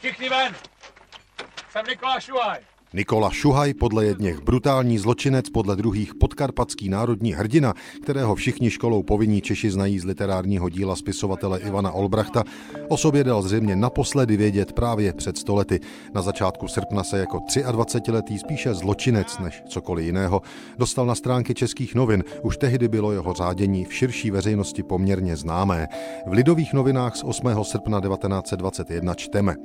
Všichni ven! Jsem Nikola Šuhaj. Nikola Šuhaj, podle jedněch brutální zločinec, podle druhých podkarpatský národní hrdina, kterého všichni školou povinní Češi znají z literárního díla spisovatele Ivana Olbrachta, o sobě dal zřejmě naposledy vědět právě před stolety. Na začátku srpna se jako 23-letý spíše zločinec než cokoliv jiného dostal na stránky českých novin. Už tehdy bylo jeho řádění v širší veřejnosti poměrně známé. V lidových novinách z 8. srpna 1921 čteme.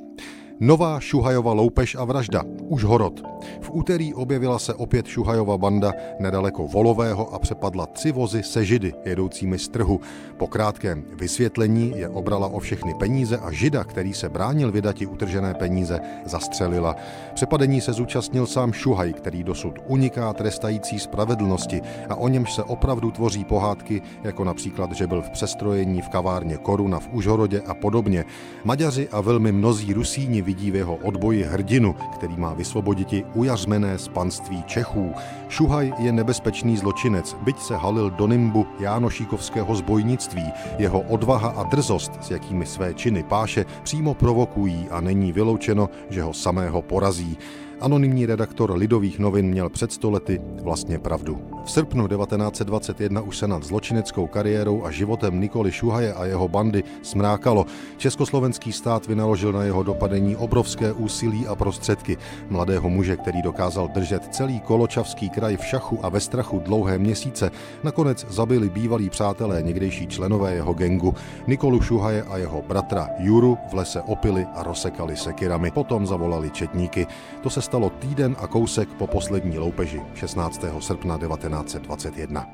Nová Šuhajova loupež a vražda. Už horod. V úterý objevila se opět Šuhajova banda nedaleko Volového a přepadla tři vozy se židy jedoucími z trhu. Po krátkém vysvětlení je obrala o všechny peníze a žida, který se bránil vydati utržené peníze, zastřelila. Přepadení se zúčastnil sám Šuhaj, který dosud uniká trestající spravedlnosti a o němž se opravdu tvoří pohádky, jako například, že byl v přestrojení v kavárně Koruna v Užhorodě a podobně. Maďaři a velmi mnozí Rusíni vidí v jeho odboji hrdinu, který má vysvoboditi ujařmené z panství Čechů. Šuhaj je nebezpečný zločinec, byť se halil do nimbu Jánošíkovského zbojnictví. Jeho odvaha a drzost, s jakými své činy páše, přímo provokují a není vyloučeno, že ho samého porazí. Anonymní redaktor Lidových novin měl před stolety vlastně pravdu. V srpnu 1921 už se nad zločineckou kariérou a životem Nikoli Šuhaje a jeho bandy smrákalo. Československý stát vynaložil na jeho dopadení obrovské úsilí a prostředky. Mladého muže, který dokázal držet celý koločavský kraj v šachu a ve strachu dlouhé měsíce, nakonec zabili bývalí přátelé někdejší členové jeho gengu. Nikolu Šuhaje a jeho bratra Juru v lese opili a rozsekali sekirami. Potom zavolali četníky. To se stalo týden a kousek po poslední loupeži 16. srpna 1921.